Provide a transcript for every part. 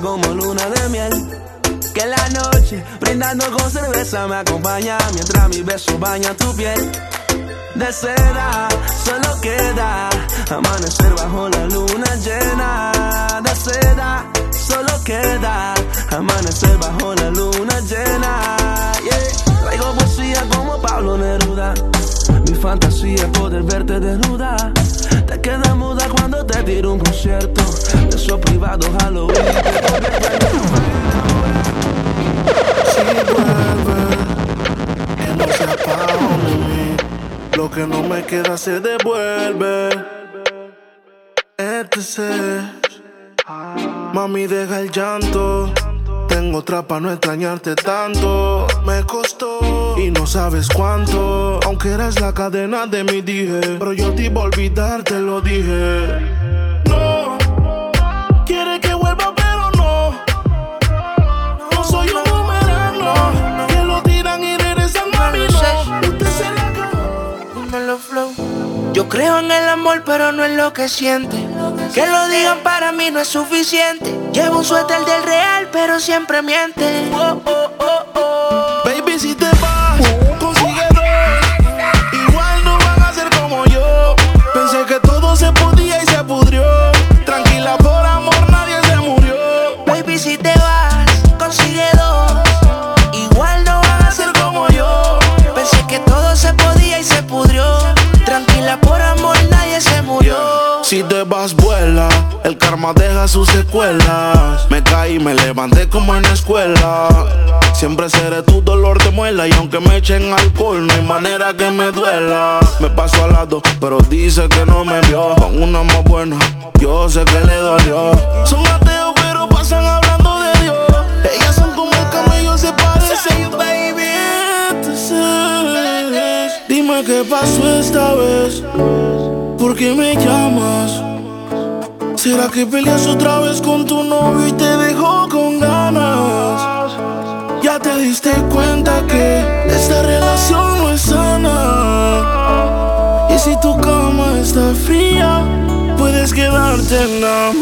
como luna de miel. Que la noche, brindando con cerveza, me acompaña mientras mis besos bañan tu piel. De seda, solo queda amanecer bajo la luna llena. De seda, solo queda amanecer bajo la luna llena. Traigo poesía como Pablo Neruda. Mi fantasía es poder verte desnuda. Te quedas muda cuando te tiro un concierto. De esos privados Halloween. Si vuelve, que no se apague Lo que no me queda se devuelve. Este Mami, deja el llanto. Tengo otra para no extrañarte tanto. Me costó y no sabes cuánto. Aunque eres la cadena de mi dije. Pero yo te iba a olvidar, te lo dije. Creo en el amor, pero no en lo que siente. Que lo digan para mí no es suficiente. Llevo un suéter del real, pero siempre miente. Oh, oh, oh, secuelas. Me caí, me levanté como en la escuela. Siempre seré tu dolor de muela. Y aunque me echen alcohol, no hay manera que me duela. Me paso al lado, pero dice que no me vio. Con una más buena, yo sé que le dolió. Son ateos, pero pasan hablando de Dios. Ellas son como el camello, se parecen, baby. Entonces, dime qué pasó esta vez. ¿Por qué me llamas? ¿Será que peleas otra vez con tu novio y te dejó con ganas? Ya te diste cuenta que esta relación no es sana. Y si tu cama está fría, puedes quedarte en la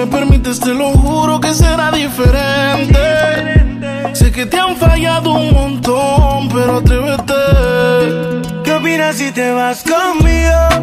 me permites, te lo juro que será diferente. Sé que te han fallado un montón, pero atrévete. ¿Qué opinas si te vas conmigo?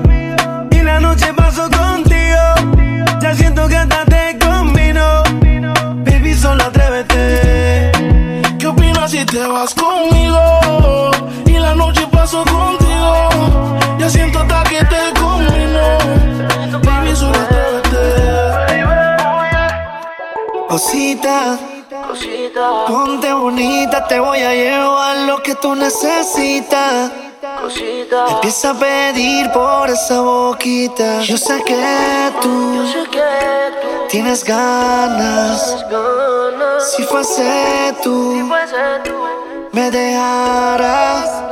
Te voy a llevar lo que tú necesitas. Empieza a pedir por esa boquita. Yo sé que tú tienes ganas. Si fuese tú, me dejarás.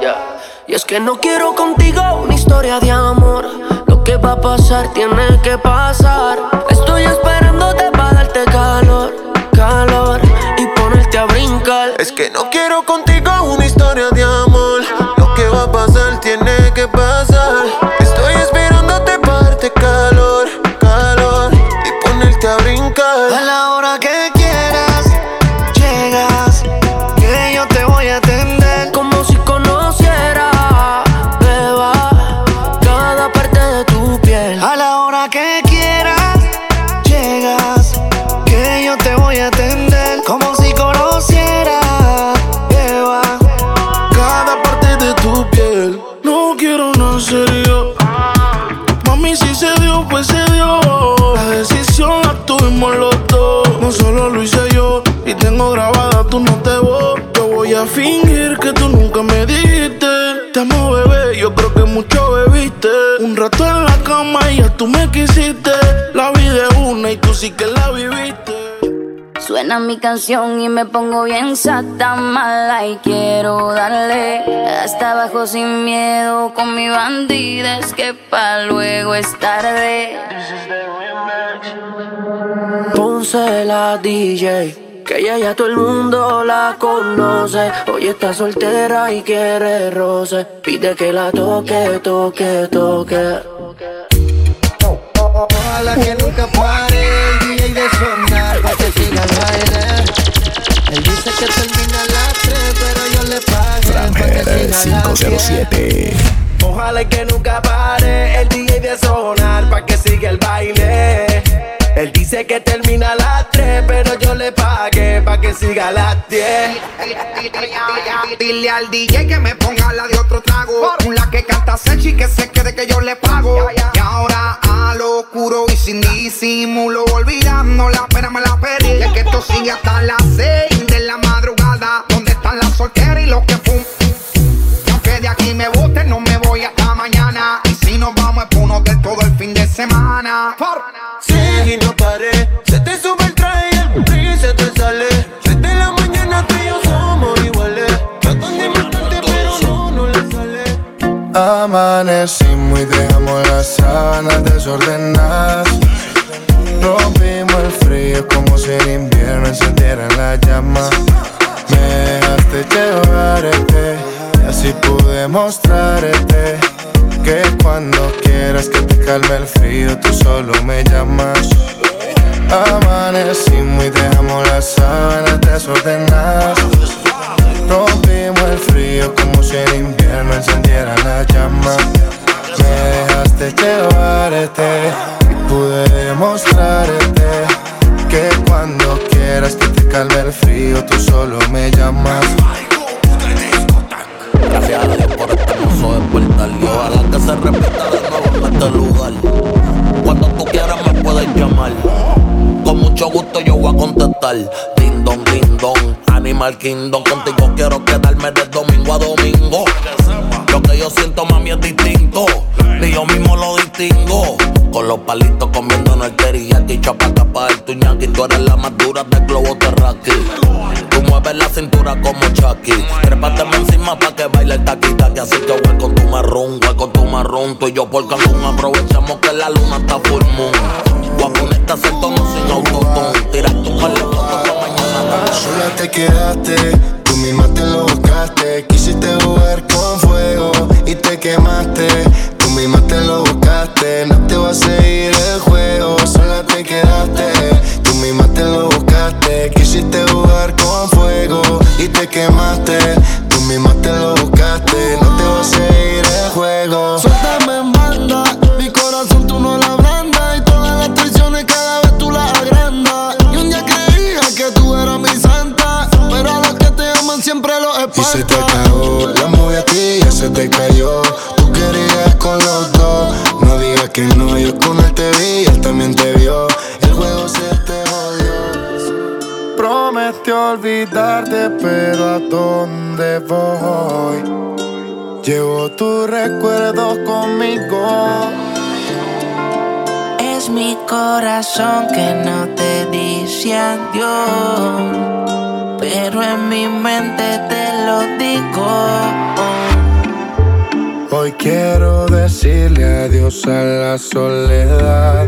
Y es que no quiero contigo una historia de amor. Lo que va a pasar tiene que pasar. Estoy esperándote para darte calor, calor y brincar. Es que no quiero contigo una historia de amor. Lo que va a pasar tiene que pasar. La vida es una y tú sí que la viviste. Suena mi canción y me pongo bien sata mala y quiero darle hasta abajo sin miedo con mi bandida es que pa luego es tarde. Ponce la DJ. Que ella ya todo el mundo la conoce. Hoy está soltera y quiere roce. Pide que la toque, toque, toque. Ojalá que nunca pare el DJ de sonar para que siga el baile. Él dice que termina a las 3, pero yo le pago para que siga 507. Ojalá que nunca pare el DJ de sonar para que siga el baile. Él dice que termina a las 3, pero yo le pagué pa' que siga a las 10. Dile al DJ que me ponga la de otro trago. La que canta Sechi que se quede que yo le pago. Y ahora a lo oscuro y sin disimulo, olvidando la pena me la perdí. Y que esto sigue hasta las 6 de la madrugada. ¿Dónde están las solteras y los que fuman? Y aunque de aquí me bote, no me voy hasta mañana. Y si nos vamos es por un hotel todo el fin de semana. Sí, y no paré. Se te sube el traje y el se te sale. Desde la mañana tú somos iguales. Tratan de matarte, pero no, no le sale. Amanecimos y dejamos las sábanas desordenadas. Rompimos el frío como si en invierno encendieran la llama. Me dejaste llevarte y así pude mostrarte que cuando quieras que te calme el frío tú solo me llamas. Amanecimos y dejamos las sábanas desordenadas. Rompimos el frío como si en invierno encendieran la llama. Me dejaste llevarte y pude demostrarte que cuando quieras que te calme el frío tú solo me llamas. Gracias a Dios por este hermoso despertar y ojalá que se repita de nuevo en este lugar. Cuando tú quieras me puedes llamar. Con mucho gusto yo voy a contestar. Ding dong, ding dong, Animal Kingdom. Contigo quiero quedarme de domingo a domingo. Lo que yo siento, mami, es distinto. Ni yo mismo lo distingo. Con los palitos comiendo el teriyaki. Chapata para el tuñaki. Tú eres la más dura del globo terráqueo. Tú mueves la cintura como Chucky. Trépateme encima pa' que baile el taqui taqui. Así que voy con tu marrón, voy con tu marrón. Tú y yo por Cancún aprovechamos que la luna está full moon. Voy a ponerte a tono sin autotune. Tiraste un par de pa' mañana. Sola te quedaste, tú misma te lo buscaste. Quisiste jugar con fuego y te quemaste. Tú misma te lo buscaste, no te va a seguir el juego. Sola te quedaste, tú misma te lo buscaste. Quisiste jugar con y te quemaste. Tú misma te lo buscaste, no te va a seguir el juego. Suéltame en banda, mi corazón tú no la ablandas y todas las traiciones cada vez tú las agrandas. Y un día creía que tú eras mi santa, pero a los que te aman siempre los espantas. Y se te cagó, la movie a ti ya se te cayó. Tú querías con los dos, no digas que no, yo con olvidarte, pero ¿a dónde voy? Llevo tus recuerdos conmigo. Es mi corazón que no te dice adiós, pero en mi mente te lo digo. Hoy quiero decirle adiós a la soledad.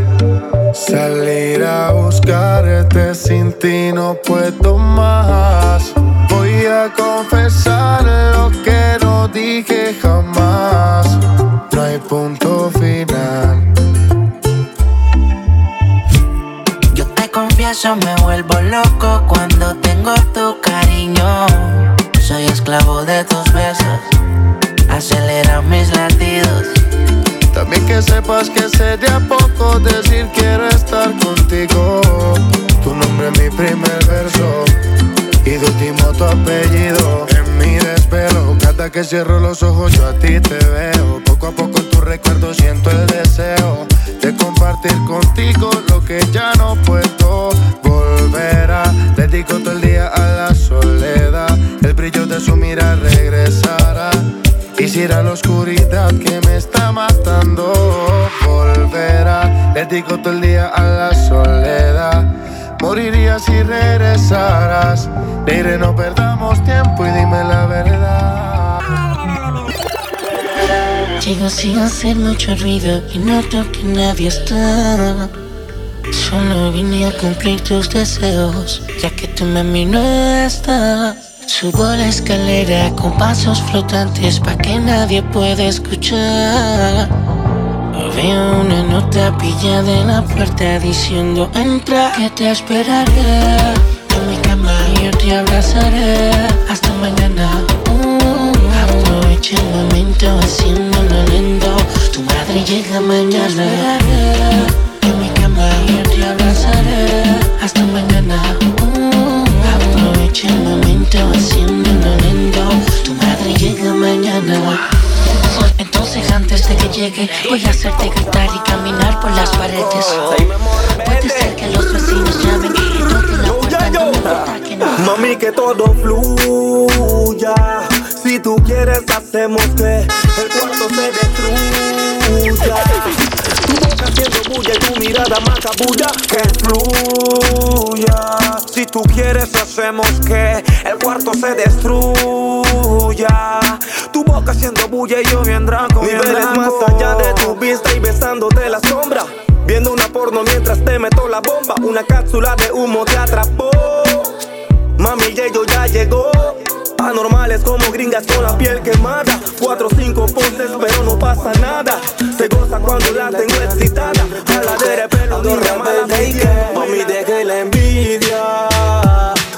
Salir a buscarte sin ti no puedo más. Voy a confesar lo que no dije jamás. No hay punto final. Yo te confieso, me vuelvo loco cuando tengo tu cariño. Soy esclavo de tus besos, acelera mis latidos. También que sepas que sé de a poco decir quiero estar contigo. Tu nombre es mi primer verso y de último tu apellido. En mi desvelo, cada que cierro los ojos yo a ti te veo. Poco a poco en tu recuerdo siento el deseo de compartir contigo lo que ya no puedo volver a. Dedico todo el día a la soledad, el brillo de su mira regresará. Quisiera la oscuridad que me está matando volverá. Dedico todo el día a la soledad. Moriría si regresaras. Mire, no perdamos tiempo y dime la verdad. Llego sin hacer mucho ruido y noto que nadie está. Solo vine a cumplir tus deseos, ya que tu mami no está. Subo la escalera con pasos flotantes pa' que nadie pueda escuchar. Veo una nota pillada en la puerta diciendo entra que te esperaré en mi cama yo te abrazaré hasta mañana. Uh, aprovecha el momento haciéndolo lento. Tu madre llega mañana. En mi cama yo te abrazaré hasta mañana. Aprovecha el momento haciéndolo lento. Tu madre llega mañana. Entonces antes de que llegue voy a hacerte gritar y caminar por las paredes. Puede ser que los vecinos llamen y la puerta. No importa que no. Mami, que todo fluya. Si tú quieres, hacemos que el cuarto se destruya. Haciendo bulla y tu mirada macabulla. Que fluya. Si tú quieres, hacemos que el cuarto se destruya. Tu boca haciendo bulla y yo bien draco. Niveles más allá de tu vista y besándote la sombra. Viendo una porno mientras te meto la bomba. Una cápsula de humo te atrapó. Mami, ya yo ya llegó. Anormales como gringas con la piel quemada. Cuatro o cinco poses, pero no pasa nada. Se goza cuando la tengo excitada. Jaladera de pelo, mala Mami, deje la envidia.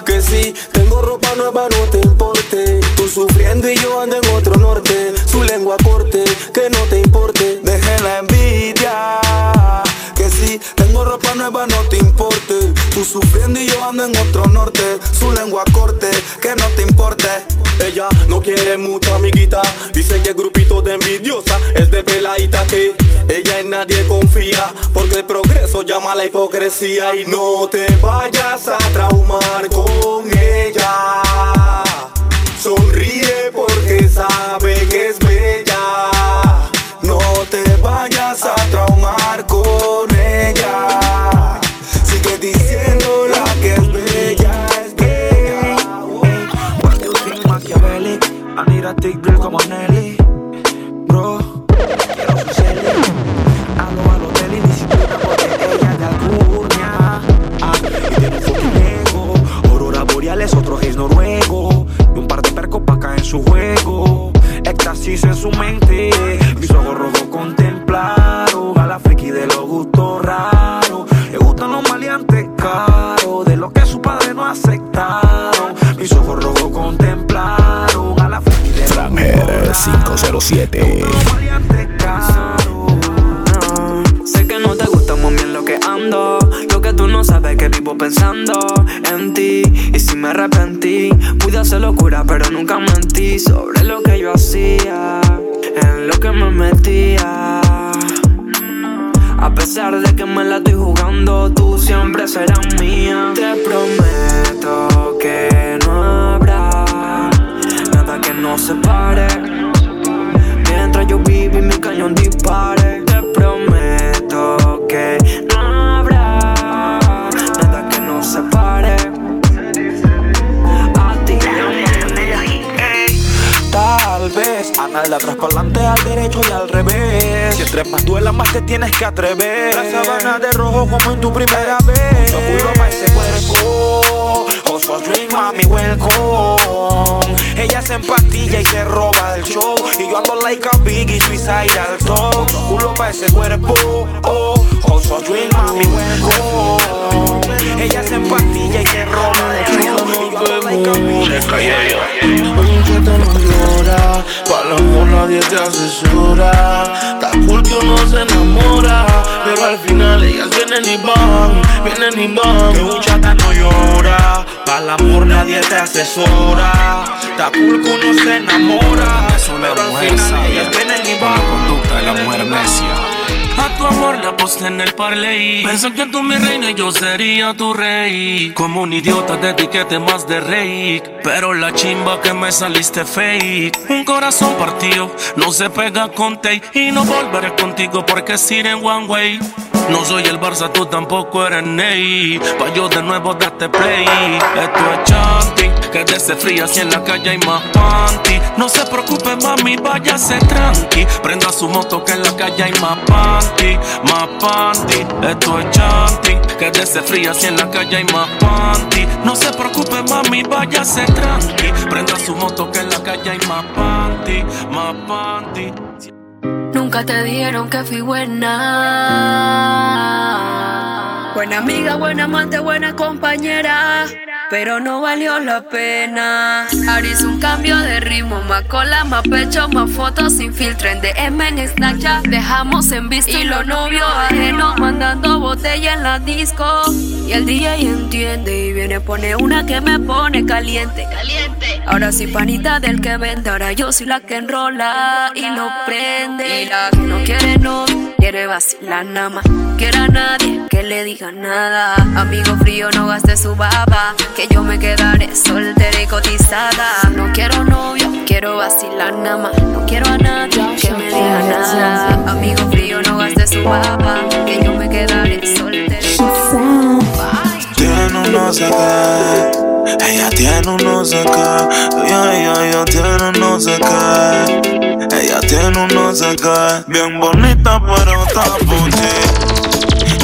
Que si tengo ropa nueva, no te importe. Tú sufriendo y yo ando en otro norte. Su lengua corte, que no te importe. Deje la envidia. Tengo ropa nueva, no te importe. Tú sufriendo y yo ando en otro norte. Su lengua corte, que no te importe. Ella no quiere mucha amiguita. Dice que el grupito de envidiosa es de peladita que ella en nadie confía. Porque el progreso llama a la hipocresía. Y no te vayas a traumar con ella. Sonríe porque sabe que es su mente. Mis ojos rojos contemplaron. A la friki de los gustos raros. Le gustan los maleantes caros. De lo que su padre no aceptaron. Mis ojos rojos contemplaron. A la friki de los Jerez 507. Sé que no te gusta muy bien lo que ando. Lo que tú no sabes que vivo pensando en ti. Y si me arrepentí, pude hacer locura, pero nunca mentí sobre lo que yo hacía, lo que me metía. A pesar de que me la estoy jugando, tú siempre serás mía. Te prometo que no habrá nada que nos separe. Mientras yo vivo y mi cañón dispare, te prometo que no anda de atrás para adelante, al derecho y al revés. Si entre más duela, más te tienes que atrever. La sabana de rojo como en tu primera vez. Yo juro pa' ese cuerpo. A dream, mami, welcome. Ella se empastilla y se roba el show. Y yo ando like a biggie, suicide al top. Yo juro pa' ese cuerpo. Oh, a dream, mami, welcome. Ella se empastilla y se roba el show. Yo al top. Muchacha no llora, para el amor nadie te asesora. Está cool que uno se enamora, pero al final ellas vienen y van, vienen y van. Que muchacha no llora, para el amor nadie te asesora. Está cool que uno se enamora, la pero al final ellas vienen y La van. conducta de la mujer necia. A tu amor la posté en el parley. Pensé que tú mi reina y yo sería tu rey. Como un idiota te etiquete de rey. Pero la chimba que me saliste fake. Un corazón partido no se pega con tape. Y no volveré contigo porque es ir en one way. No soy el Barça, tú tampoco eres Ney. Pa' de nuevo darte play. Esto es chanting, que desde fría si en la calle hay más panty. No se preocupe, mami, váyase tranqui. Prenda su moto que en la calle hay más panty, más. Esto es chanting, que desde fría si en la calle hay más panty. No se preocupe, mami, váyase tranqui. Prenda su moto que en la calle hay más panty, más. Nunca te dijeron que fui buena. Buena amiga, buena amante, buena compañera. Pero no valió la pena. Ahora hice un cambio de ritmo, más cola, más pecho, más fotos sin filtro. En DM en Snapchat dejamos en visto. Y los novios ajenos mandando botella en la disco. Y el DJ entiende y viene a poner una que me pone caliente. Caliente. Ahora soy panita del que vende, ahora yo soy la que enrola y lo prende. Y la que no quiere no quiere vacilar nada más. Quiere a nadie que le diga nada. Amigo frío, no gaste su baba. Que yo me quedaré soltera y cotizada. No quiero novio, quiero vacilar nada más. No quiero a nadie que me diga nada. Amigo frío, no gaste su baba. Que yo me quedaré soltera y cotizada. Tiene un no sé qué, ella tiene un no sé qué, ella, ella, ella tiene un no sé qué, ella tiene un no sé qué, bien bonita pero está punchi,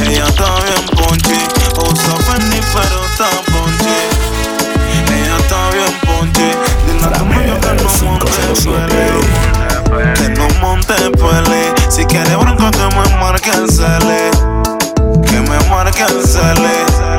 ella está bien punchi, usa Fendi pero está punchi, ella está bien punchi, dile a tu novio que no monte peli, que no monte peli, si quiere bronco que me marque el cele, que me marque el cele.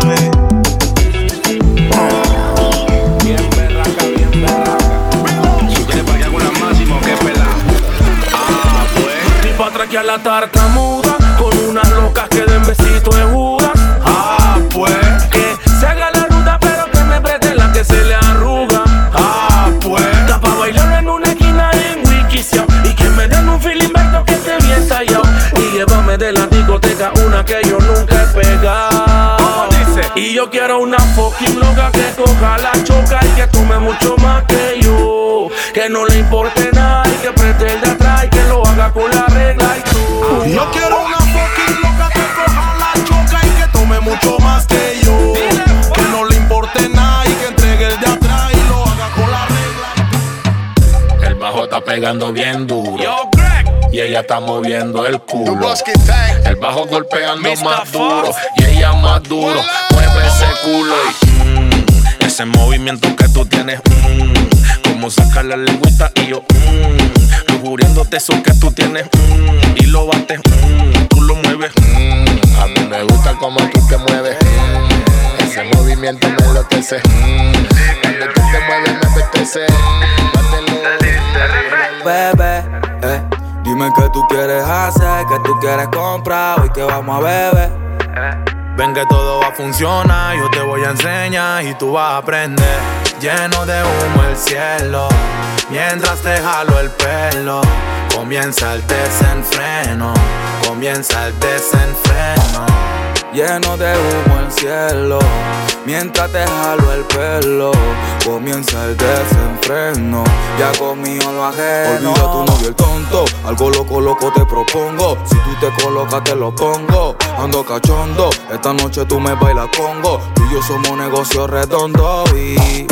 Traquear la tartamuda Con unas locas que den besito de Judas Ah, pues. Que se haga la ruta pero que me preste la que se le arruga Ah, pues. Da pa' bailar en una esquina en Wikisio Y que me den un feeling que esté bien tallado Y llévame de la discoteca una que yo nunca Y yo quiero una fucking loca que coja la choca y que tome mucho más que yo Que no le importe nada y que preste el de atrás y que lo haga con la regla y tú Yo quiero una fucking loca que coja la choca y que tome mucho más que yo. Que no le importe nada y que entregue el de atrás y lo haga con la regla. El bajo está pegando bien duro. Y ella está moviendo el culo. El bajo golpeando más duro. Y ella más duro. Ese culo y. mm, ese movimiento que tú tienes. mm, como sacar la lengüita y yo. Mm, lujuriéndote eso que tú tienes. mm, y lo bates. mm, tú lo mueves. mm, a mí me gusta como tú te mueves. mm, ese movimiento me enloquece. mm, cuando tú te mueves me apetece. Bebé. eh. Dime qué tú quieres hacer, qué tú quieres comprar, hoy que vamos a beber. Ven que todo va a funcionar, yo te voy a enseñar y tú vas a aprender. Lleno de humo el cielo, mientras te jalo el pelo. Comienza el desenfreno, comienza el desenfreno. Lleno de humo el cielo, mientras te jalo el pelo. Comienza el desenfreno, ya conmigo lo ajeno. Olvida tu novio el tonto, algo loco, loco te propongo. Si tú te colocas, te lo pongo. Ando cachondo, esta noche tú me bailas congo. Tú y yo somos negocio redondo y.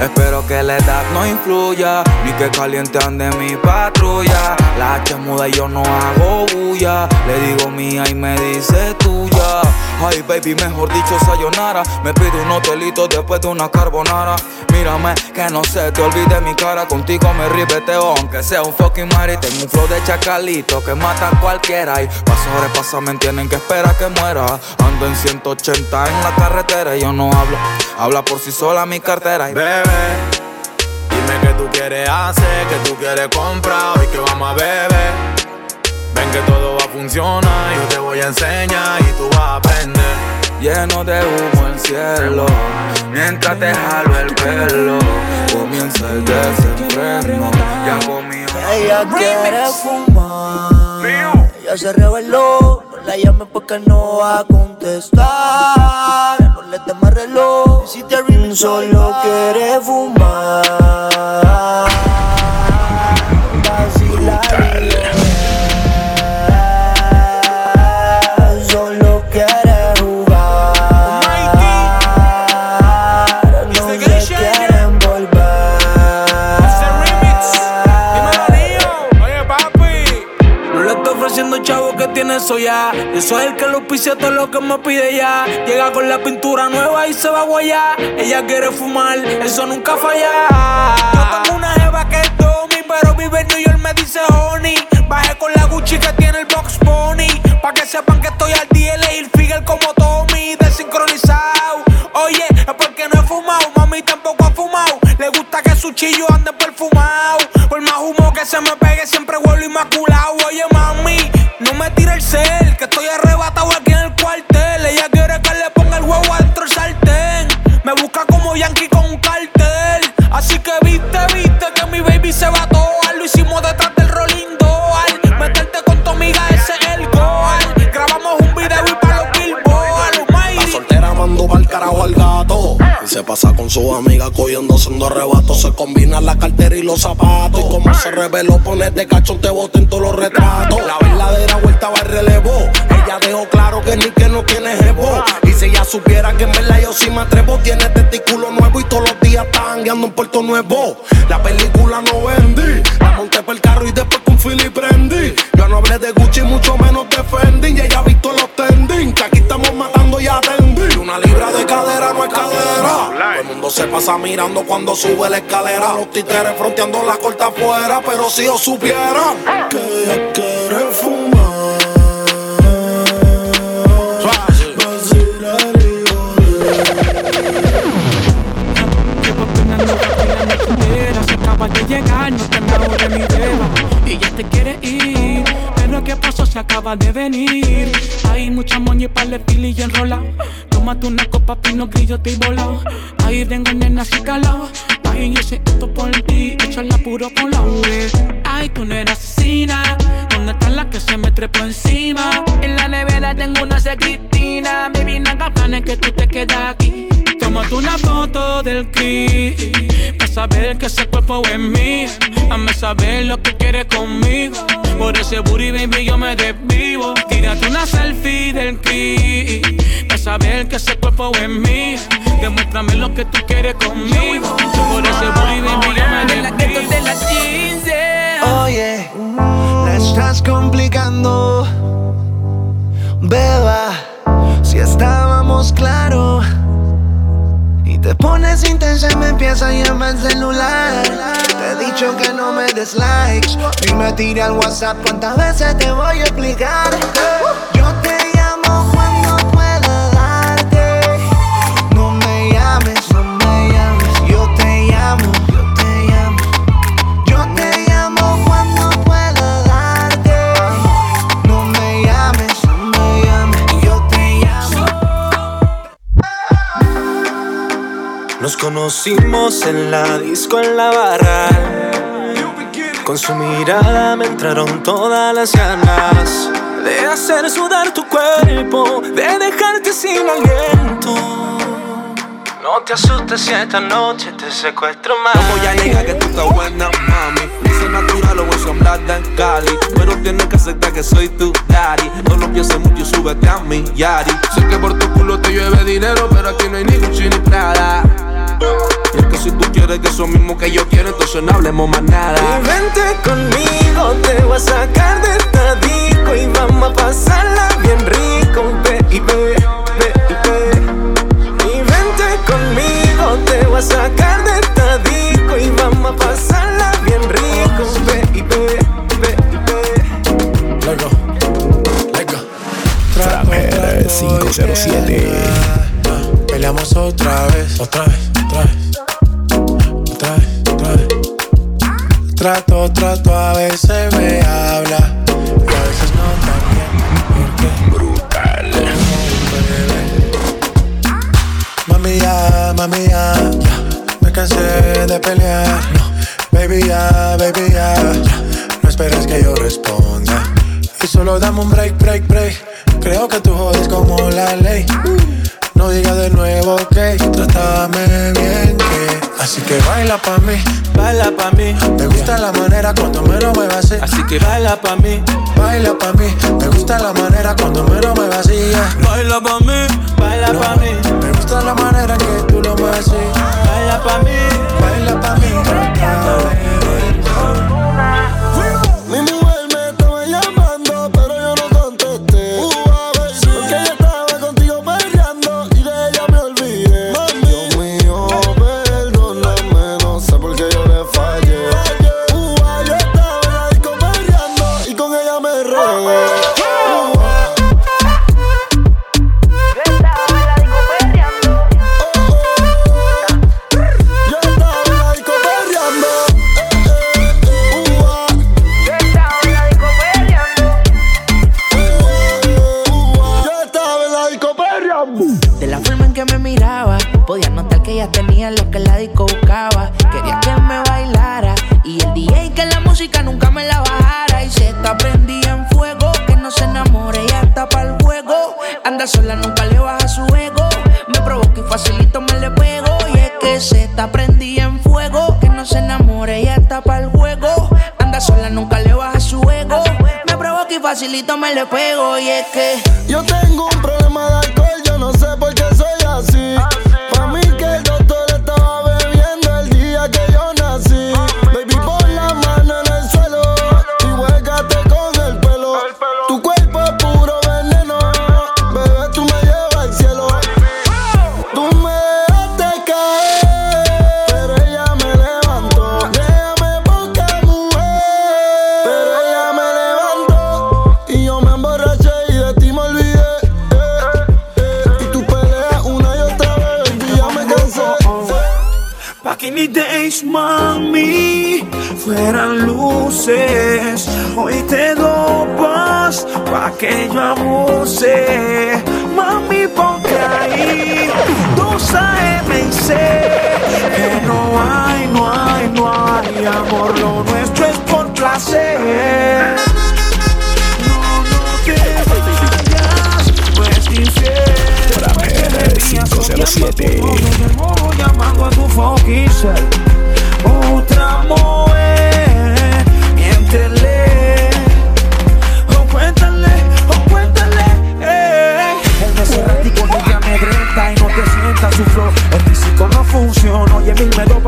Espero que la edad no influya, ni que caliente ande mi patrulla. La H muda y yo no hago bulla. Le digo mía y me dice tuya. Ay, baby, mejor dicho, sayonara. Me pide un hotelito después de una carbonara. Mírame, que no se te olvide mi cara. Contigo me ribeteo, aunque sea un fucking mari. Tengo un flow de chacalito que mata a cualquiera. Y pa' sobrepasarme tienen que esperar que muera. Ando en 180 en la carretera y yo no hablo. Habla por sí sola mi cartera. Y bebé, dime qué tú quieres hacer, qué tú quieres comprar. Hoy que vamos a beber. Ven que todo va a funcionar, yo te voy a enseñar y tú vas a aprender. Lleno de humo el cielo, mientras te jalo el pelo, comienza el desenfreno. Ya conmigo. Ella quiere fumar. Ella se reveló. No la llame porque no va a contestar. No le temas reloj. Si te ring solo quiere fumar. Vacilar eso ya. Eso es el que lo pise todo lo que me pide ya. Llega con la pintura nueva y se va a guayar. Ella quiere fumar, eso nunca falla. Yo tengo una jeva que es Domi, pero vive en New York, me dice honey. Bajé con la Gucci que tiene el box pony. Pa' que sepan que estoy al día y el figure como Tommy, desincronizado. Oye, es porque no he fumado, mami tampoco ha fumado. Le gusta que su chillo ande perfumado. Por más humo que se me pegue, siempre vuelvo inmaculado. Oye, mami, no me tire el cel, que estoy arrebatado aquí se pasa con su amiga cogiendo haciendo arrebatos. Se combinan la cartera y los zapatos. Y como se reveló, pones de cachón, te bote en todos los retratos. La verdadera vuelta va al relevo. Ella dejó claro que ni que no tiene jevo. Y si ella supiera que en verdad yo sí me atrevo, tiene testículo nuevo y todos los días está hangueando en Puerto Nuevo. La película no vendí. La monté por el carro y después con Philly prendí. Yo no hablé de Gucci, mucho menos de Fendi. Y ella se pasa mirando cuando sube la escalera. Los títeres fronteando la corta afuera. Pero si yo supiera que ella quiere fumar. Se acaba de llegar, no te me ahorre mi beba. Y ya te quiere pero ¿qué pasó? Se acaba de venir. Hay mucha moña y de pili y enrola. Tómate una copa, pino grillo, te volado. Ahí vengo nena así calado. Ay, yo sé esto por ti, échala puro con la V. Ay, tú no eres asesina. ¿Dónde está la que se me trepó encima? En la nevera tengo una secretina. Baby, no hagas planes que tú te quedas aquí. Tómate una foto del clip Para saber que ese cuerpo es mío Hazme saber lo que quieres conmigo Por ese booty baby yo me desvivo Tírate una selfie del clip saber que ese cuerpo es mío Demuéstrame lo que tú quieres conmigo Por ese booty baby yo me desvivo Oye, la estás complicando, beba. Si estábamos claros y te pones intensa y me empieza a llamar el celular. Te he dicho que no me des likes ni me tire al WhatsApp. ¿Cuántas veces te voy a explicar? Conocimos en la disco en la barra. Con su mirada me entraron todas las ganas de hacer sudar tu cuerpo, de dejarte sin aliento. No te asustes si esta noche te secuestro más. No voy a negar que tú estás buena, mami. Natural o voy a hablar de Cali. Pero tienes que aceptar que soy tu daddy. No lo pienses mucho y súbete a mi Yari. Sé que por tu culo te llueve dinero, pero aquí no hay ni Gucci ni Prada. Y es que si tú quieres que eso mismo que yo quiero, entonces no hablemos más nada. Y vente conmigo, te voy a sacar de esta disco y vamos a pasarla bien rico, baby, baby. Y vente conmigo, te voy a sacar de esta disco y vamos a pasarla bien rico, baby, baby. Lego, Lego. Tramer 507. Peleamos otra vez, otra vez, otra vez, Trato, trato, a veces me habla y a veces no también. Brutal. Mami ya, mami ya, me cansé de pelear. Baby ya, baby ya, no esperes que yo responda. Y solo dame un break, break, break. Creo que tú jodes como la ley. No digas de nuevo que trátame bien que Así que baila pa' mí, baila pa' mí. Me gusta la manera cuando me lo muevas así. Así que baila pa' mí, baila pa' mí. Me gusta la manera cuando me lo muevas así. Baila pa' mí, baila pa' mí. Me gusta la manera que tú lo muevas así. Baila pa' mí, baila pa' mí Mi mujer me facilito me le. Y es que yo tengo luces. Hoy te dopas pa' que yo abuse. Mami, ponte ahí, dos AM y C. Que no hay, no hay, no hay amor. Lo nuestro es por placer. No, no te vayas, no es infiel. Rapper 507. Voy llamando a tu fucking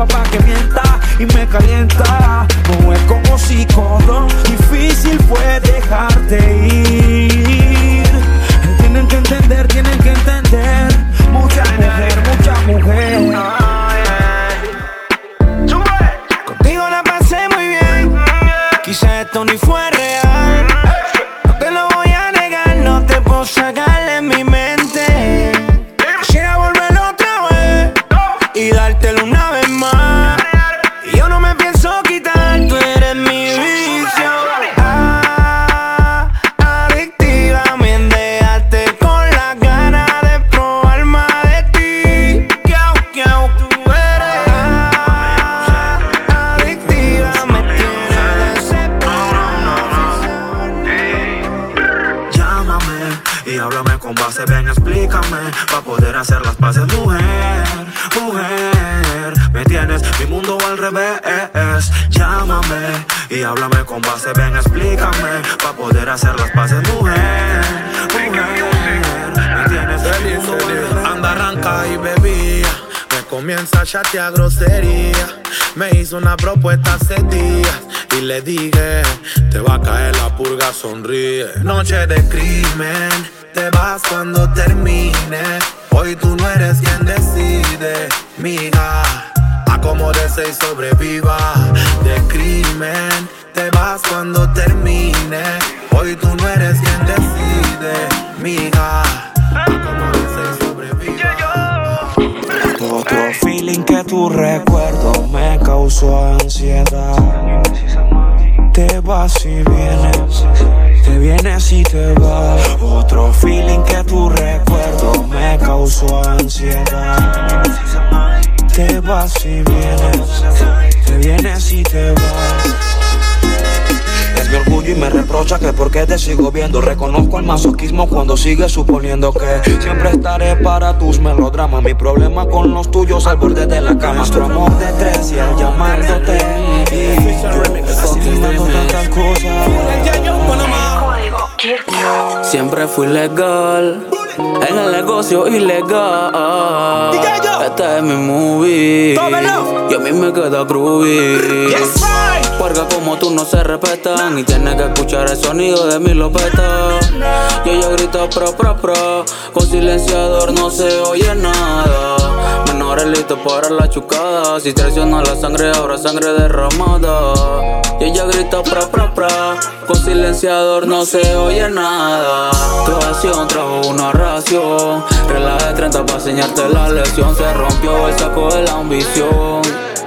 dopa pa' que mienta Y me calienta. No es como psicólogo Difícil fue dejarte ir Pa' poder hacer las paces, mujer, mujer. Me tienes mi mundo al revés. Llámame y háblame con base, ven, explícame. Pa' poder hacer las paces, mujer, mujer. Me tienes mi mundo al revés. Anda, arranca y bebía. Me comienza a chatear grosería. Me hizo una propuesta hace días. Y le dije, te va a caer la purga, sonríe. Noche de crimen, te vas cuando termine. Hoy tú no eres quien decide, miga. Acomódese y sobreviva. De crimen, te vas cuando termine. Hoy tú no eres quien decide, miga. Acomódese y sobreviva. Otro feeling que tu recuerdo me causó ansiedad. Te vas y vienes, te vienes y te vas. Otro feeling que tu recuerdo me causó ansiedad. Te vas y vienes, te vienes y te vas. Mi orgullo y me reprocha que por qué te sigo viendo. Reconozco el masoquismo cuando sigues suponiendo que siempre estaré para tus melodramas. Mi problema con los tuyos al borde de la cama. Nuestro amor de tres y el llamándote. Y yo imaginando tantas cosas. Siempre fui legal. En el negocio ilegal. Este es mi movie. Y a mí me queda groovy. Como tú no se respetan. Y tienes que escuchar el sonido de mi lopeta. Y ella grita pro, pro, pro. Con silenciador no se oye nada. Menores listos para la chucada. Si traiciona la sangre, ahora sangre derramada. Y ella grita pra, pra, pra. Con silenciador no se oye nada. Tu acción trajo una ración. Relaje de 30 para enseñarte la lección. Se rompió el saco de la ambición.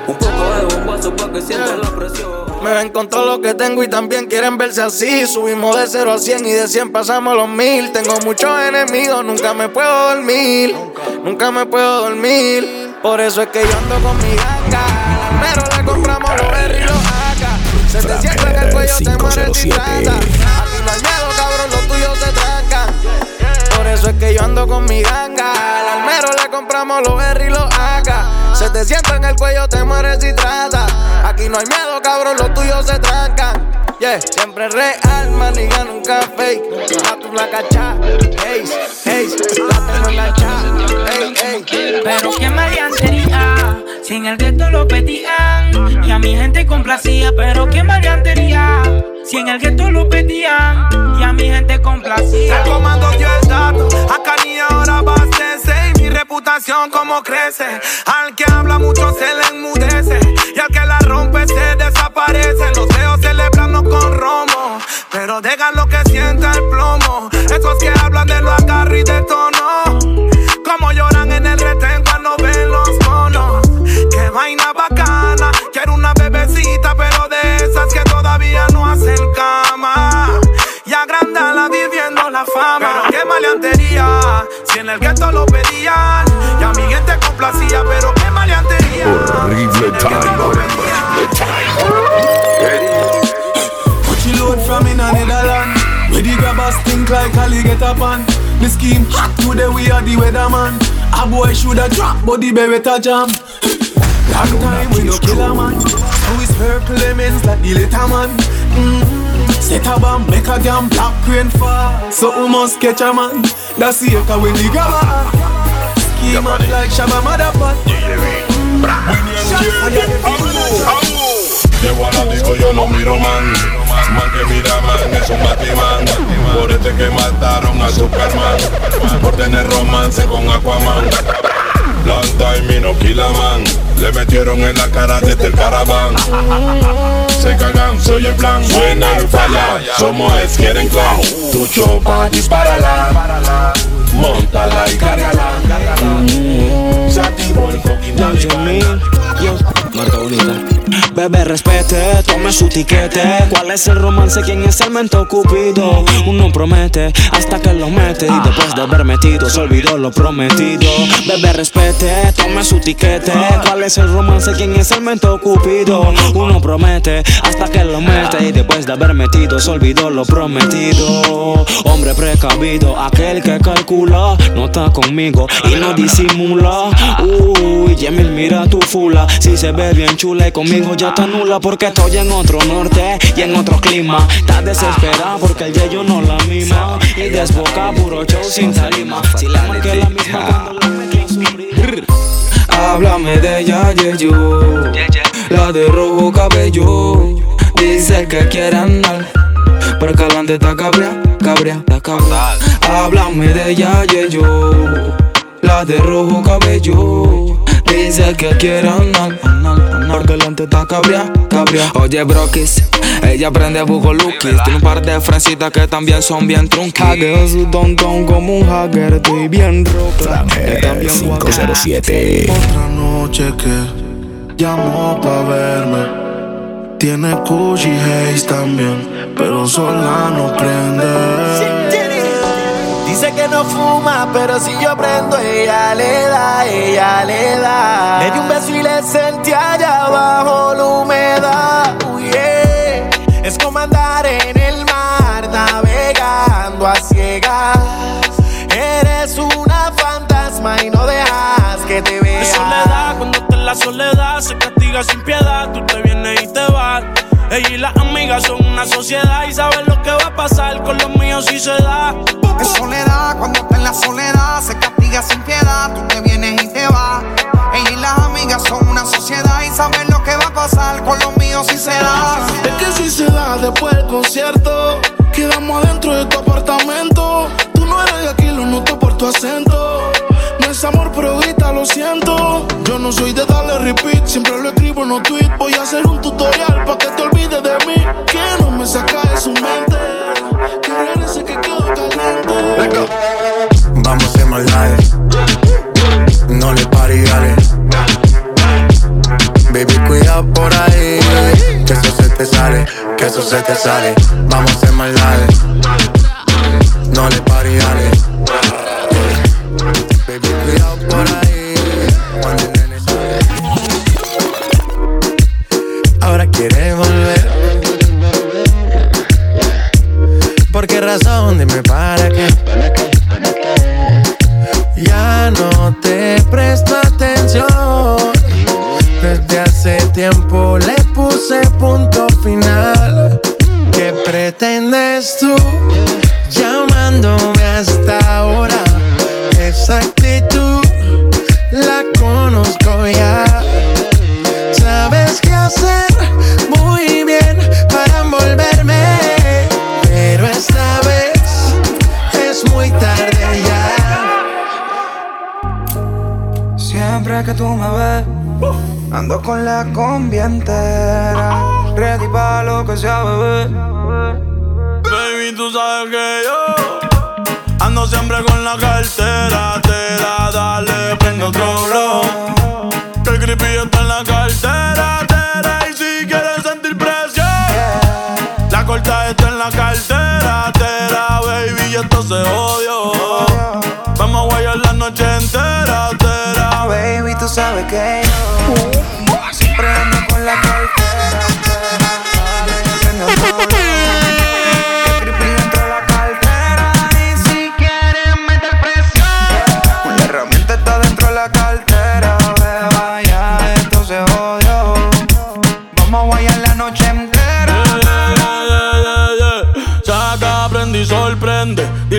Un poco de bombazo para que sientas la presión. Me ven con todo lo que tengo y también quieren verse así. Subimos de 0 a 100 y de 100 pasamos a los 1000. Tengo muchos enemigos, nunca me puedo dormir. Nunca me puedo dormir. Por eso es que yo ando con mi ganga. Almero le compramos los R y los AK. Se te cierra en el cuello, te mueres y trata. Aquí no hay miedo, cabrón, los tuyos se trancan. Por eso es que yo ando con mi ganga. Al almero le compramos los R y los AK. Se te sienta en el cuello, te mueres y trata. Aquí no hay miedo, cabrón, los tuyos se trancan. Yeah, siempre real, maniga, nunca fake. A tu la cacha, hey, hey, la tengo en la cha, hey, hey. Pero qué maleantería, si en el gueto lo pedían. Y a mi gente complacía, pero qué maleantería. Si en el gueto lo pedían y a mi gente complacía. Te comando yo el dato, acá ni ahora abastece y mi reputación como crece. Al que habla mucho se le enmudece y al que la rompe se desaparece. Los veo celebrando con romo, pero dejan lo que sienta el plomo. Esos que hablan de lo agarro y de tono, como lloran en el retén cuando ven los monos. Qué vaina bacana, quiero una bebecita, pero de esas que todavía no hacen cama. Y agrandala viviendo la fama. Pero qué maleantería, si en el gueto lo pedían. Y a mi gente complacía, pero qué maleantería. Horrible Put your load from in a Netherland. Where the grabbers think like Ali get up on. The scheme hot today we are the weatherman. A boy shoulda drop, but the beretta jam. Long time we no kill a man. So we circle lemons like the little man. Mm. Set a bomb, make a damn black rain fall. So we must catch a man. That's the echo when the grabber. Scheme up like Shabba Motherfucker. Llego a la disco, yo no miro man. Man que mira man es un batimán. Por este que mataron a Superman. Por tener romance con Aquaman. Long time y no man. Le metieron en la cara desde el caraván. Se cagan, soy el plan. Suena el falla. Somos es quieren clown. Tu chopa, dispárala. Montala y cárgala. Se activó el fucking. Marca bonita. Bebé, respete, tome su tiquete. ¿Cuál es el romance? ¿Quién es el mento cupido? Uno promete hasta que lo mete. Y después de haber metido, se olvidó lo prometido. Bebé, respete, tome su tiquete. ¿Cuál es el romance? ¿Quién es el mento cupido? Uno promete hasta que lo mete. Y después de haber metido, se olvidó lo prometido. Hombre precavido, aquel que calcula, no está conmigo y no disimula. Uy, Yemil, mira tu fula. Si se ve bien chula y conmigo ya está nula porque estoy en otro norte y en otro clima. Estás desesperada porque el yello no la mima. Y desboca puro show sin tarima. Si la marqué la misma Háblame de ella, yo. La de rojo cabello. Dice que quiere andar. Pero que adelante está cabria, cabria, está cabria. Háblame de ella, yo. La de rojo cabello. Dice que quiere andar. Porque adelante está cabria, cabria. Oye, Brokis, ella prende buco lookies. Tiene un par de frencitas que también son bien trunky. Hackeo su tontón como un hacker. Estoy bien roca. Está bien 507. Otra noche que llamó pa' verme. Tiene Gucci Haze también, pero sola no prende. Dice que no fuma, pero si yo prendo, ella le da, ella le da. Le di un beso y le sentí allá abajo la humedad. Uy, yeah. Es como andar en el mar, navegando a ciegas. Eres una fantasma y no dejas que te vea. Es soledad, cuando está en la soledad se castiga sin piedad. Tú te vienes. Ella y las amigas son una sociedad y saben lo que va a pasar con los míos si se da. Es soledad, cuando está en la soledad, se castiga sin piedad, tú te vienes y te vas. Ella y las amigas son una sociedad y saben lo que va a pasar con los míos si se da. Es que si se da después del concierto, quedamos adentro de tu apartamento. Tú no eres de aquí, lo noto por tu acento. Es amor, pero grita, lo siento. Yo no soy de darle repeat, siempre lo escribo en los tweets. Voy a hacer un tutorial para que te olvides de mí. Que no me saca de su mente. Que regrese que quedo caliente. Vamos a hacer maldades. No le pare y dale. Baby, cuida por ahí. Que eso se te sale, que eso se te sale. Vamos a hacer maldades.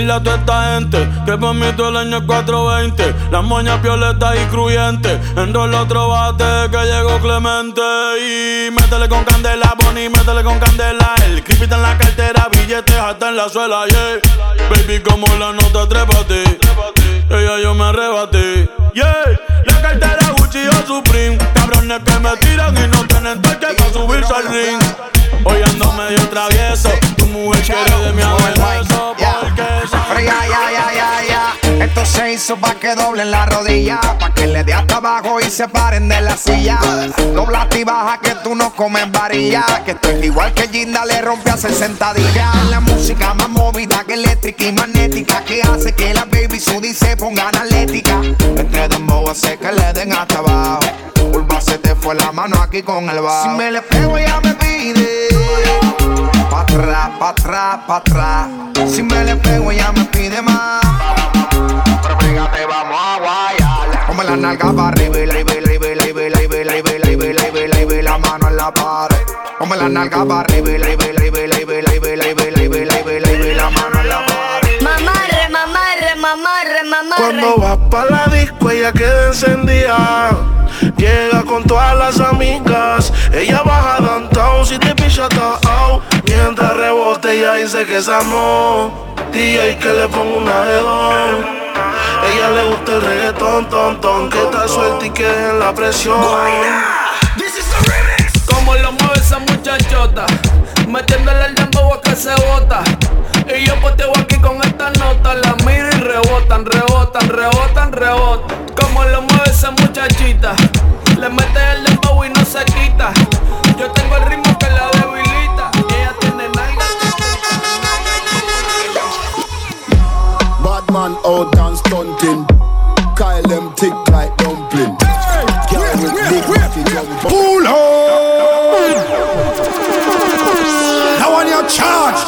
Dile a toda esta gente que por mí todo el año es 420. Las moñas violetas y cruyentes. Enrola otro bate que llegó Clemente. Y métele con candela, Bonnie, métele con candela. El creepy en la cartera, billetes hasta en la suela, yeah. Baby, como la nota, trépate. Ella yo me arrebaté, yeah. La cartera Gucci o Supreme. Cabrones que me tiran y no tienen toque para subirse al ring. Hoy ando medio travieso. Tu mujer quiere de mi abuelo. Porque ya, ya, ya, ya, ya. Esto se hizo pa' que doblen la rodilla. Pa' que le dé hasta abajo y se paren de la silla. Dobla y baja que tú no comes varilla. Que estoy igual que Ginda le rompe a 60 días. La música más movida que eléctrica y magnética. Que hace que la baby Sudi se ponga analética. Entre dembow hace que le den hasta abajo. Urba se te fue la mano aquí con el bajo. Si me le pego ya me pide. Pa' atrás, pa' atrás, pa' atrás. Si me le pego ella me pide más la nalga para arriba y la y la mano en la pared. Ponme la nalga para arriba y la y la mano en la pared. Mamarre, mamarre, mamarre, mamarre. Cuando vas para la disco ella queda encendida. Llega con todas las amigas. Ella baja downtown si te pilla out. Mientras rebote ella dice que se amó. DJ que le pongo una dos Ella le gusta el reggaetón, ton, ton Que está suelta y que en la presión Como lo mueve esa muchachota, metiéndole el dembow a que se bota. Y yo poteo aquí con esta nota, la miro y rebotan, rebotan, rebotan, rebotan. Como lo mueve esa muchachita, le mete el dembow y no se quita. Yo tengo el ritmo out and stunting. Kyle them tick like dumpling. Girl with big cocky jump up. Pull on. Now on your charge.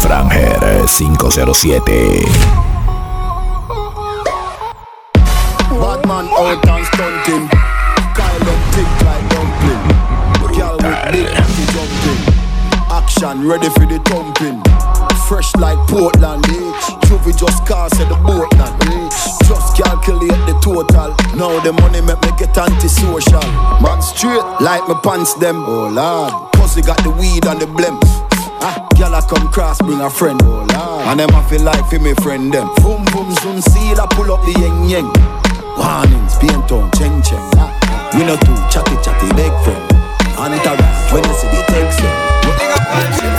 Franger 507. Bad man out and stunting. Kyle them tick like dumpling. Girl with big cocky jumping. Action ready for the thumping. Fresh like Portland? Juvie just cast at the boat eh? Just calculate the total. Now the money make me get antisocial. Man straight like my pants them. Oh lord, cause got the weed and the blem. Ah, girl I come cross, bring a friend. Oh lord, and them I feel like for me friend them. Boom boom zoom, see I pull up the yeng yeng. Warnings, paint on, cheng cheng. Ah, ah. We no too chatty chatty, big friend. Entourage, when you see the text them.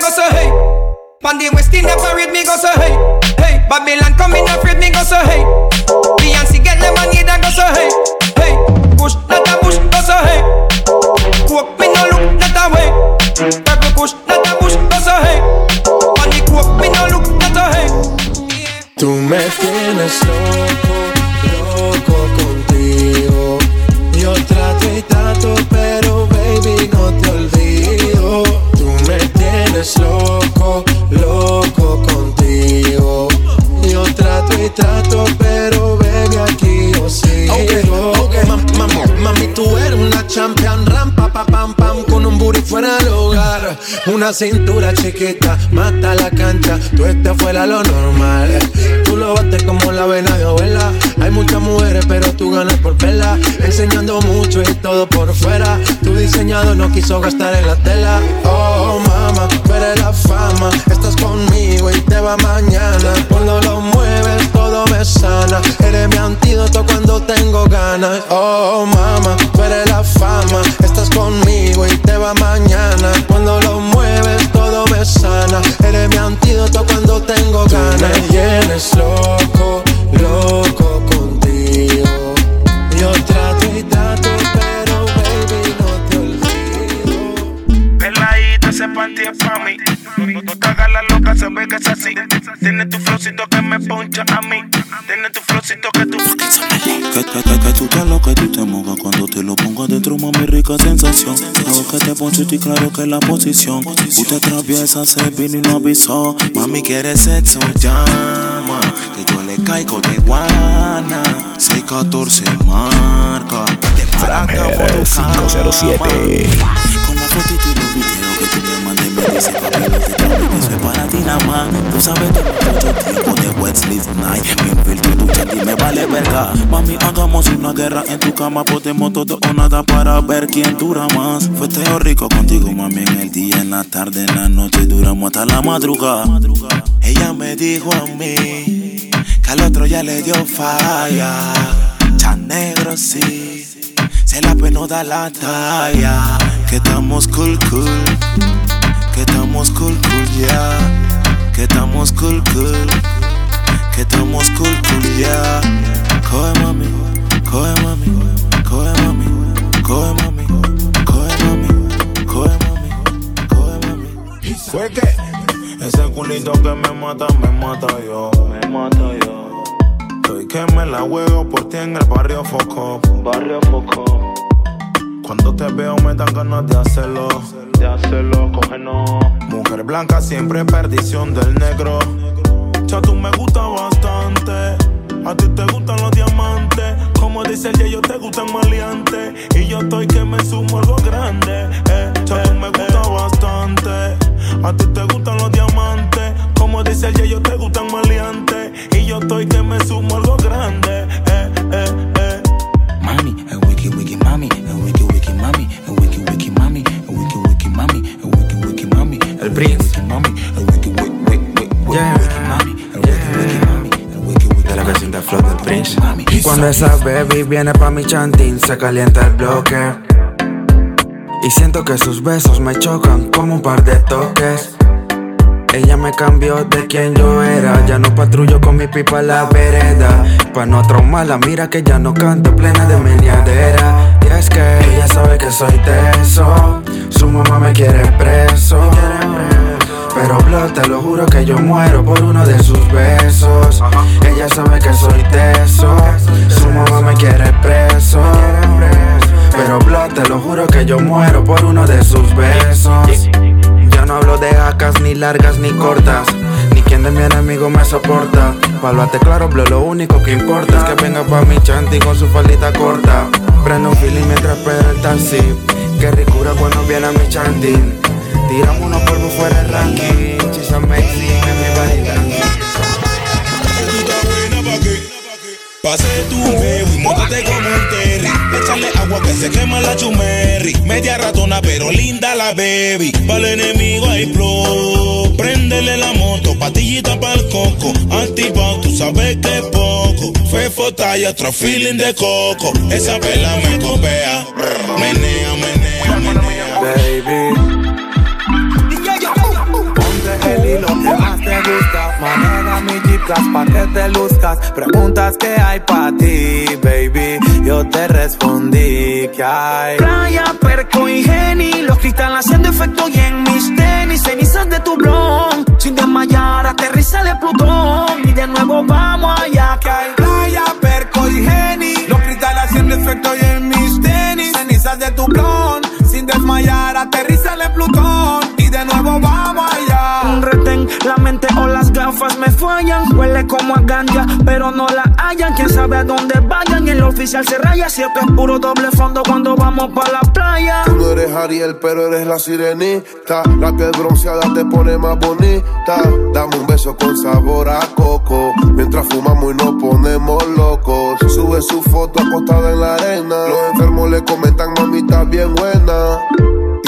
Go so hey. Pan the West Indian parade me go so hey. Hey, Babylon come in afraid me go so hey. Beyonce get lemonade and go so hey. Hey, push not a push go so hey. Coke me no look not a way. Purple push not a push go so hey. On the coke me no look not a hey. Tú me tienes loco, loco contigo. Yo trato y trato, pero ven aquí, o oh, sí. Ok, ok, mam, mam, mami, tú eres una champion. Rampa, pa, pam, pam, con un booty fuera del hogar. Una cintura chiquita, mata la cancha. Tú estás fuera lo normal. Tú lo bates como la vena de abuela. Hay muchas mujeres, pero tú ganas por vela. Enseñando mucho y todo por fuera. Tu diseñado no quiso gastar en la tela. Oh, mama, pero la fama. Estás conmigo y te va mañana. Cuando lo sana. Eres mi antídoto cuando tengo ganas. Oh, mama, tú eres la fama. Estás conmigo y te va mañana. Cuando lo mueves, todo me sana. Eres mi antídoto cuando tengo ganas. me tienes loco, loco contigo. Yo trato, ese panty es pa' mí. No te hagas la loca, se ve que es así. Tiene tu flowcito que me poncha a mí. Tiene tu flowcito que tú. Que, que, que, que tú te lo que tú te mojas cuando te lo pongo adentro, mami, rica sensación. Luego que te poncho y claro que la posición. Usted atraviesa, se vino y no avisó. Mami, quiere sexo, llama. Que yo le caigo de guana. 614 marca. Flamer 507. Con la fotito eso es para ti nada más. Tú sabes que mucho tiempo de sleep night. Me infiltro tu chat y me vale verga. Mami, hagamos una guerra en tu cama. Podemos todo o nada para ver quién dura más. Fue teo rico contigo, mami, en el día, en la tarde, en la noche. Duramos hasta la madrugada. Ella me dijo a mí que al otro ya le dio falla. Chan negro, sí. Se la pena da la talla. Que estamos cool, cool. Que estamos cool, cool, yeah. Que estamos cool, cool. Que estamos cool, cool, yeah. Coge mami, coge mami, coge mami, coge mami, coge mami, coge mami, coge mami. ¿Fue qué? Ese culito que me mata, me mata yo. Me mata yo. Estoy que me la juego por ti en el barrio Foco. Barrio Foco. Cuando te veo me dan ganas de hacerlo. De hacerlo, cógenos. Mujer blanca, siempre perdición del negro. Ya tú me gusta bastante. A ti te gustan los diamantes. Como dice el yo te gustan maleantes. Y yo estoy que me sumo algo grande. Eh, ya tú me gusta bastante. A ti te gustan los diamantes. Como dice el yo te gustan maleantes. Y yo estoy que me sumo algo grande. Eh, eh, eh. Mami, a wiki wiki De la canción de Flow del Prince. Cuando esa baby viene pa' mi chantín, se calienta el bloque. Y siento que sus besos me chocan como un par de toques. Ella me cambió de quien yo era. Ya no patrullo con mi pipa la vereda. Pa' no traumarla, mira que ya no canto plena de meneadera. Y es que ella sabe que soy teso. Su mamá me quiere preso. Pero Blood, te lo juro que yo muero por uno de sus besos. Ella sabe que soy teso. Su mamá me quiere preso. Pero Blood, te lo juro que yo muero por uno de sus besos. No hablo de acas, ni largas, ni cortas. Ni quien de mi enemigo me soporta. Pálvate claro, bro, lo único que importa es que venga pa' mi chanti con su faldita corta. Prendo un feeling mientras espero el taxi. Qué ricura cuando viene a mi chanting. Tiramos unos polvos fuera del ranking. She's amazing, Pase tu bebo y móntate como un terry. Échale agua que se quema la chumerri. Media ratona, pero linda la baby. Para el enemigo hay flow. Préndele la moto, patillita pa'l coco. Activado, tú sabes que es poco. Fefo talla, otro feeling de coco. Esa vela me copea. Menea, menea, menea. Baby. El hilo que más te gusta. Maneja mi Jeep Class pa' que te luzcas. Preguntas que hay pa' ti, baby. Yo te respondí que hay. Playa, perco y geni, los cristales haciendo efecto y en mis tenis, cenizas de tu blon. Sin desmayar, aterriza de Plutón y de nuevo vamos allá que hay. Playa, perco y geni. Los cristales haciendo efecto y en mis tenis. Cenizas de tu blon. Desmayar, aterriza en Plutón y de nuevo vamos allá. Un retén, la mente o las gafas me fallan. Huele como a ganja, pero no la hallan. Quién sabe a dónde vayan. Y el oficial se raya. Si esto es puro doble fondo cuando vamos pa' la playa. Tú no eres Ariel, pero eres la sirenita. La piel bronceada te pone más bonita. Dame un beso con sabor a coco. Mientras fumamos y nos ponemos locos. Sube su foto acostada en la arena. Los enfermos le comentan, mamita bien buena.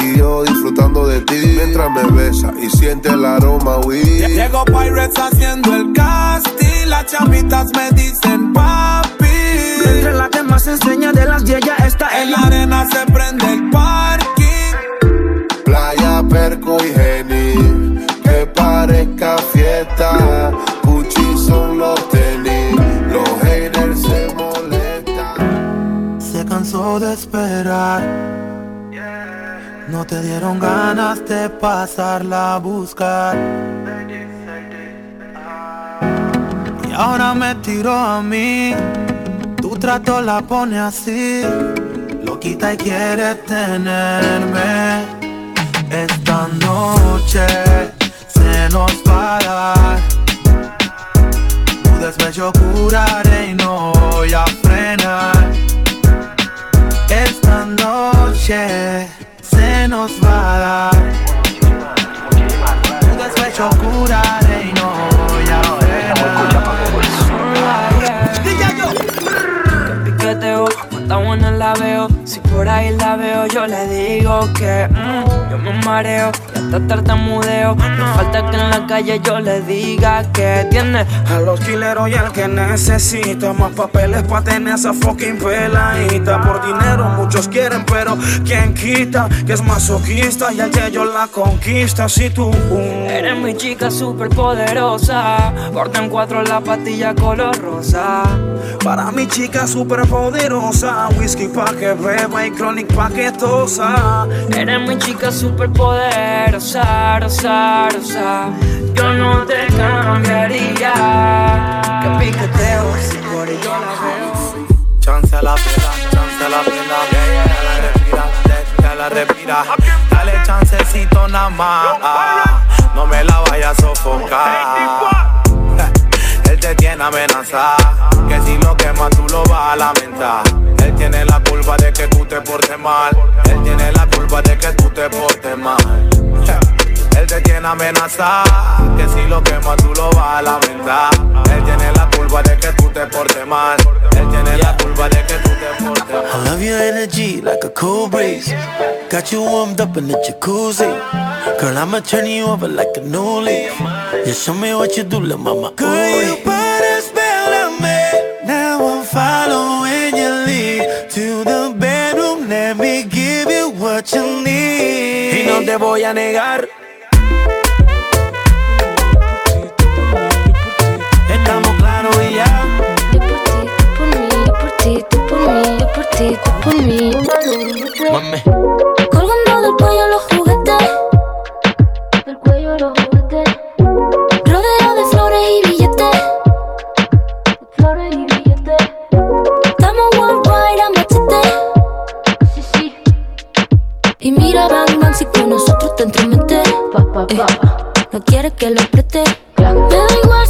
Y yo disfrutando de ti mientras me besa y siente el aroma, weed. Llego Pirates haciendo el casting. Las chamitas me dicen papi. Entre la que más enseña de las yeyas está En la arena se prende el parking. Playa, perco y geni. Que parezca fiesta. De esperar. No te dieron ganas de pasarla a buscar. Y ahora me tiró a mí. Tu trato la pone así. Lo quita y quiere tenerme. Esta noche se nos va a dar. Tu despecho curaré y no voy a frenar. Esta noche se nos va a dar. Tu despecho curaré y no voy a frenar. piqueteo, oh. Si por ahí la veo, yo le digo que mm, yo me mareo y hasta tartamudeo. No falta que en la calle yo le diga que tiene A los quileros y al que necesita más papeles pa' tener esa fucking peladita. Por dinero muchos quieren, pero ¿quién quita? Que es masoquista y al que yo la conquista. Si tú uh, Eres mi chica super poderosa. Corta en cuatro la patilla color rosa. Para mi chica super poderosa, whisky pa' que beba y chronic pa' que tosa. Eres mi chica super poderosa, rosa, rosa. Yo no te cambiaría. Que piqueteo, si por ello la veo. Chance a la pena, chance a la pena. Ya la respira, la respira. Dale chancecito nada más. No me la vayas a sofocar. Él te tiene amenazada. Que si lo quemas tú lo vas a lamentar. Él tiene la culpa de que tú te portes mal. Él tiene la culpa de que tú te portes mal. Él te tiene amenazada. Que si lo quemas tú lo vas a lamentar. Él tiene la culpa de que tú te portes mal. Él tiene la culpa de que tú te portes mal. I love your energy like a cool breeze. Got you warmed up in the jacuzzi. Girl, I'ma turn you over like a new leaf. Just show me what you do, little mama. Girl, you put a spell on me. Now I'm following no te voy a negar. Estamos claros y ya. Por ti, tú por mí, yo por ti, tú por mí. Mami. Colgando del cuello los Y mira, bang, bang, si con nosotros te entrometes. Eh, no quieres que lo preste. Me da igual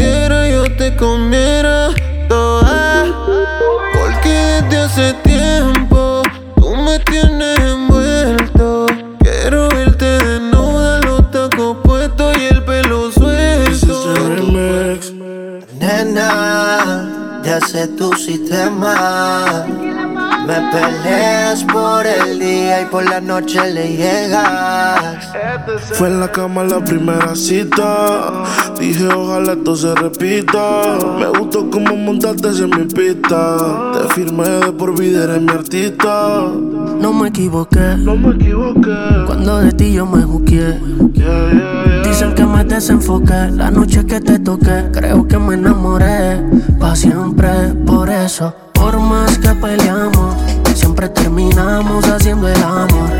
concediera, yo te comiera toda. Porque desde hace tiempo tú me tienes envuelto. Quiero verte desnuda, los tacos puestos y el pelo suelto. Nena, ya sé tu sistema. Me peleas por el día y por la noche le llegas. Fue en la cama la primera cita. Dije, ojalá esto se repita. Me gustó como montaste en mi pista. Te firmé de por vida, eres mi artista. No me equivoqué. No me equivoqué. Cuando de ti yo me juqué. Dicen que me desenfoqué. La noche que te toqué, creo que me enamoré. Pa' siempre, por eso. Por más que peleamos, siempre terminamos haciendo el amor.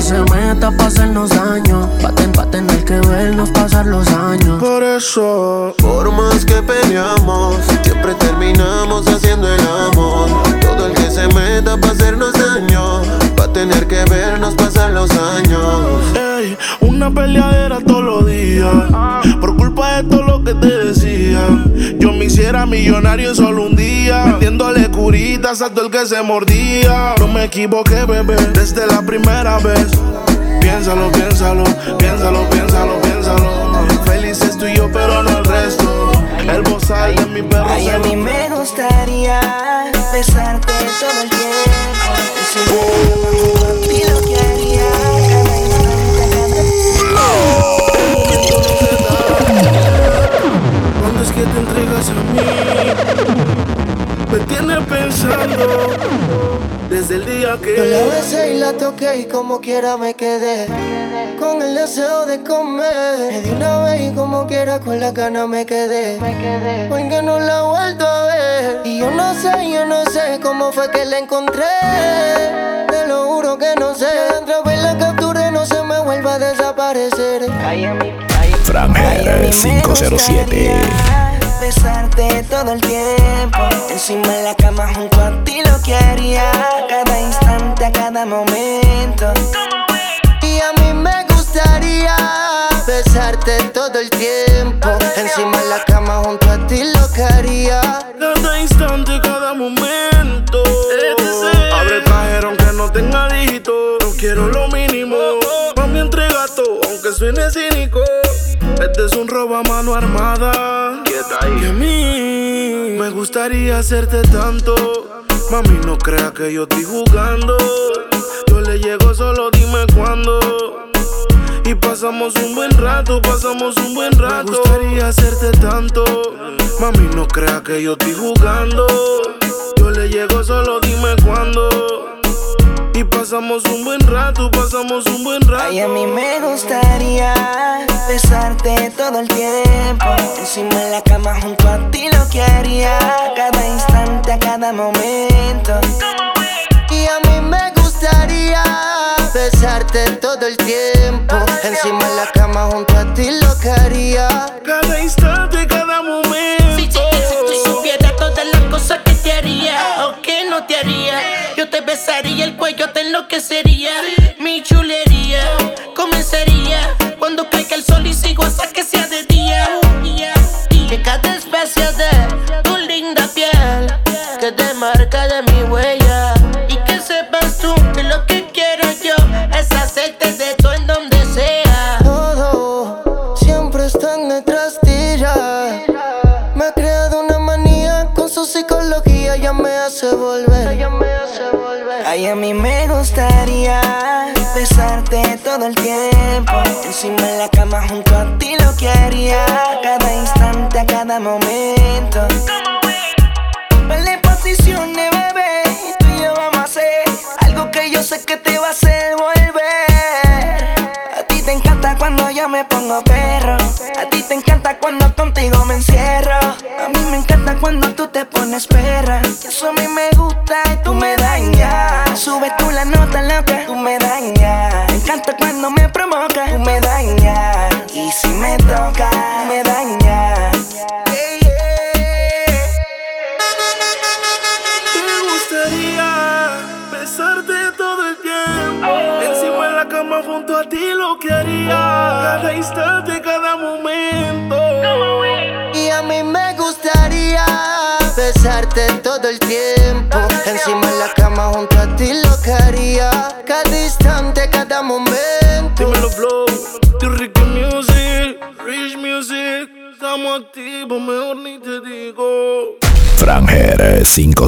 Todo el que se meta pa' hacernos daño, pa, ten, pa tener que vernos pasar los años. Por eso, por más que peleamos, siempre terminamos haciendo el amor. Todo el que se meta pa' hacernos daño, pa tener que vernos pasar los años. Ey, una peleadera todos los días, de todo lo que te decía. Yo me hiciera millonario en solo un día, vendiéndole curitas a todo el que se mordía. No me equivoqué, bebé, desde la primera vez. Piénsalo, piénsalo, piénsalo, piénsalo, piénsalo. Felices tú y yo, pero no el resto. El bozal de mi perro. Ay, a mí me gustaría besarte todo el tiempo. Entregas a mí? Me tienes pensando desde el día que Yo la besé y la toqué y como quiera me quedé Con el deseo de comer. Me di una vez y como quiera con la gana me quedé. Porque no la he vuelto a ver. Y yo no sé, yo no sé cómo fue que la encontré. Te lo juro que no sé. Otra vez la capturé, no se me vuelva a desaparecer. Framher 507. Besarte todo el tiempo. Encima de la cama junto a ti lo que haría. Cada instante, a cada momento. Y a mí me gustaría besarte todo el tiempo. Encima de la cama junto a ti lo que haría. Cada instante, cada momento. Abre el cajero aunque no tenga dígito. No quiero lo mínimo. Mami, entrega todo, aunque suene cínico. Este es un robo a mano armada. Que a mí me gustaría hacerte tanto. Mami, no crea que yo estoy jugando. Yo le llego, solo dime cuándo. Y pasamos un buen rato, pasamos un buen rato. Me gustaría hacerte tanto. Mami, no crea que yo estoy jugando. Yo le llego, solo dime cuándo. Pasamos un buen rato, pasamos un buen rato. Ay, a mí me gustaría besarte todo el tiempo. Encima de la cama junto a ti lo que haría. A cada instante, a cada momento. Y a mí me gustaría besarte todo el tiempo. Encima de la cama junto a ti lo que haría. Cada instante, cada momento. Cosas que te haría o que no te haría, yo te besaría el cuello, te enloquecería.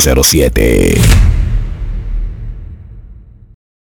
07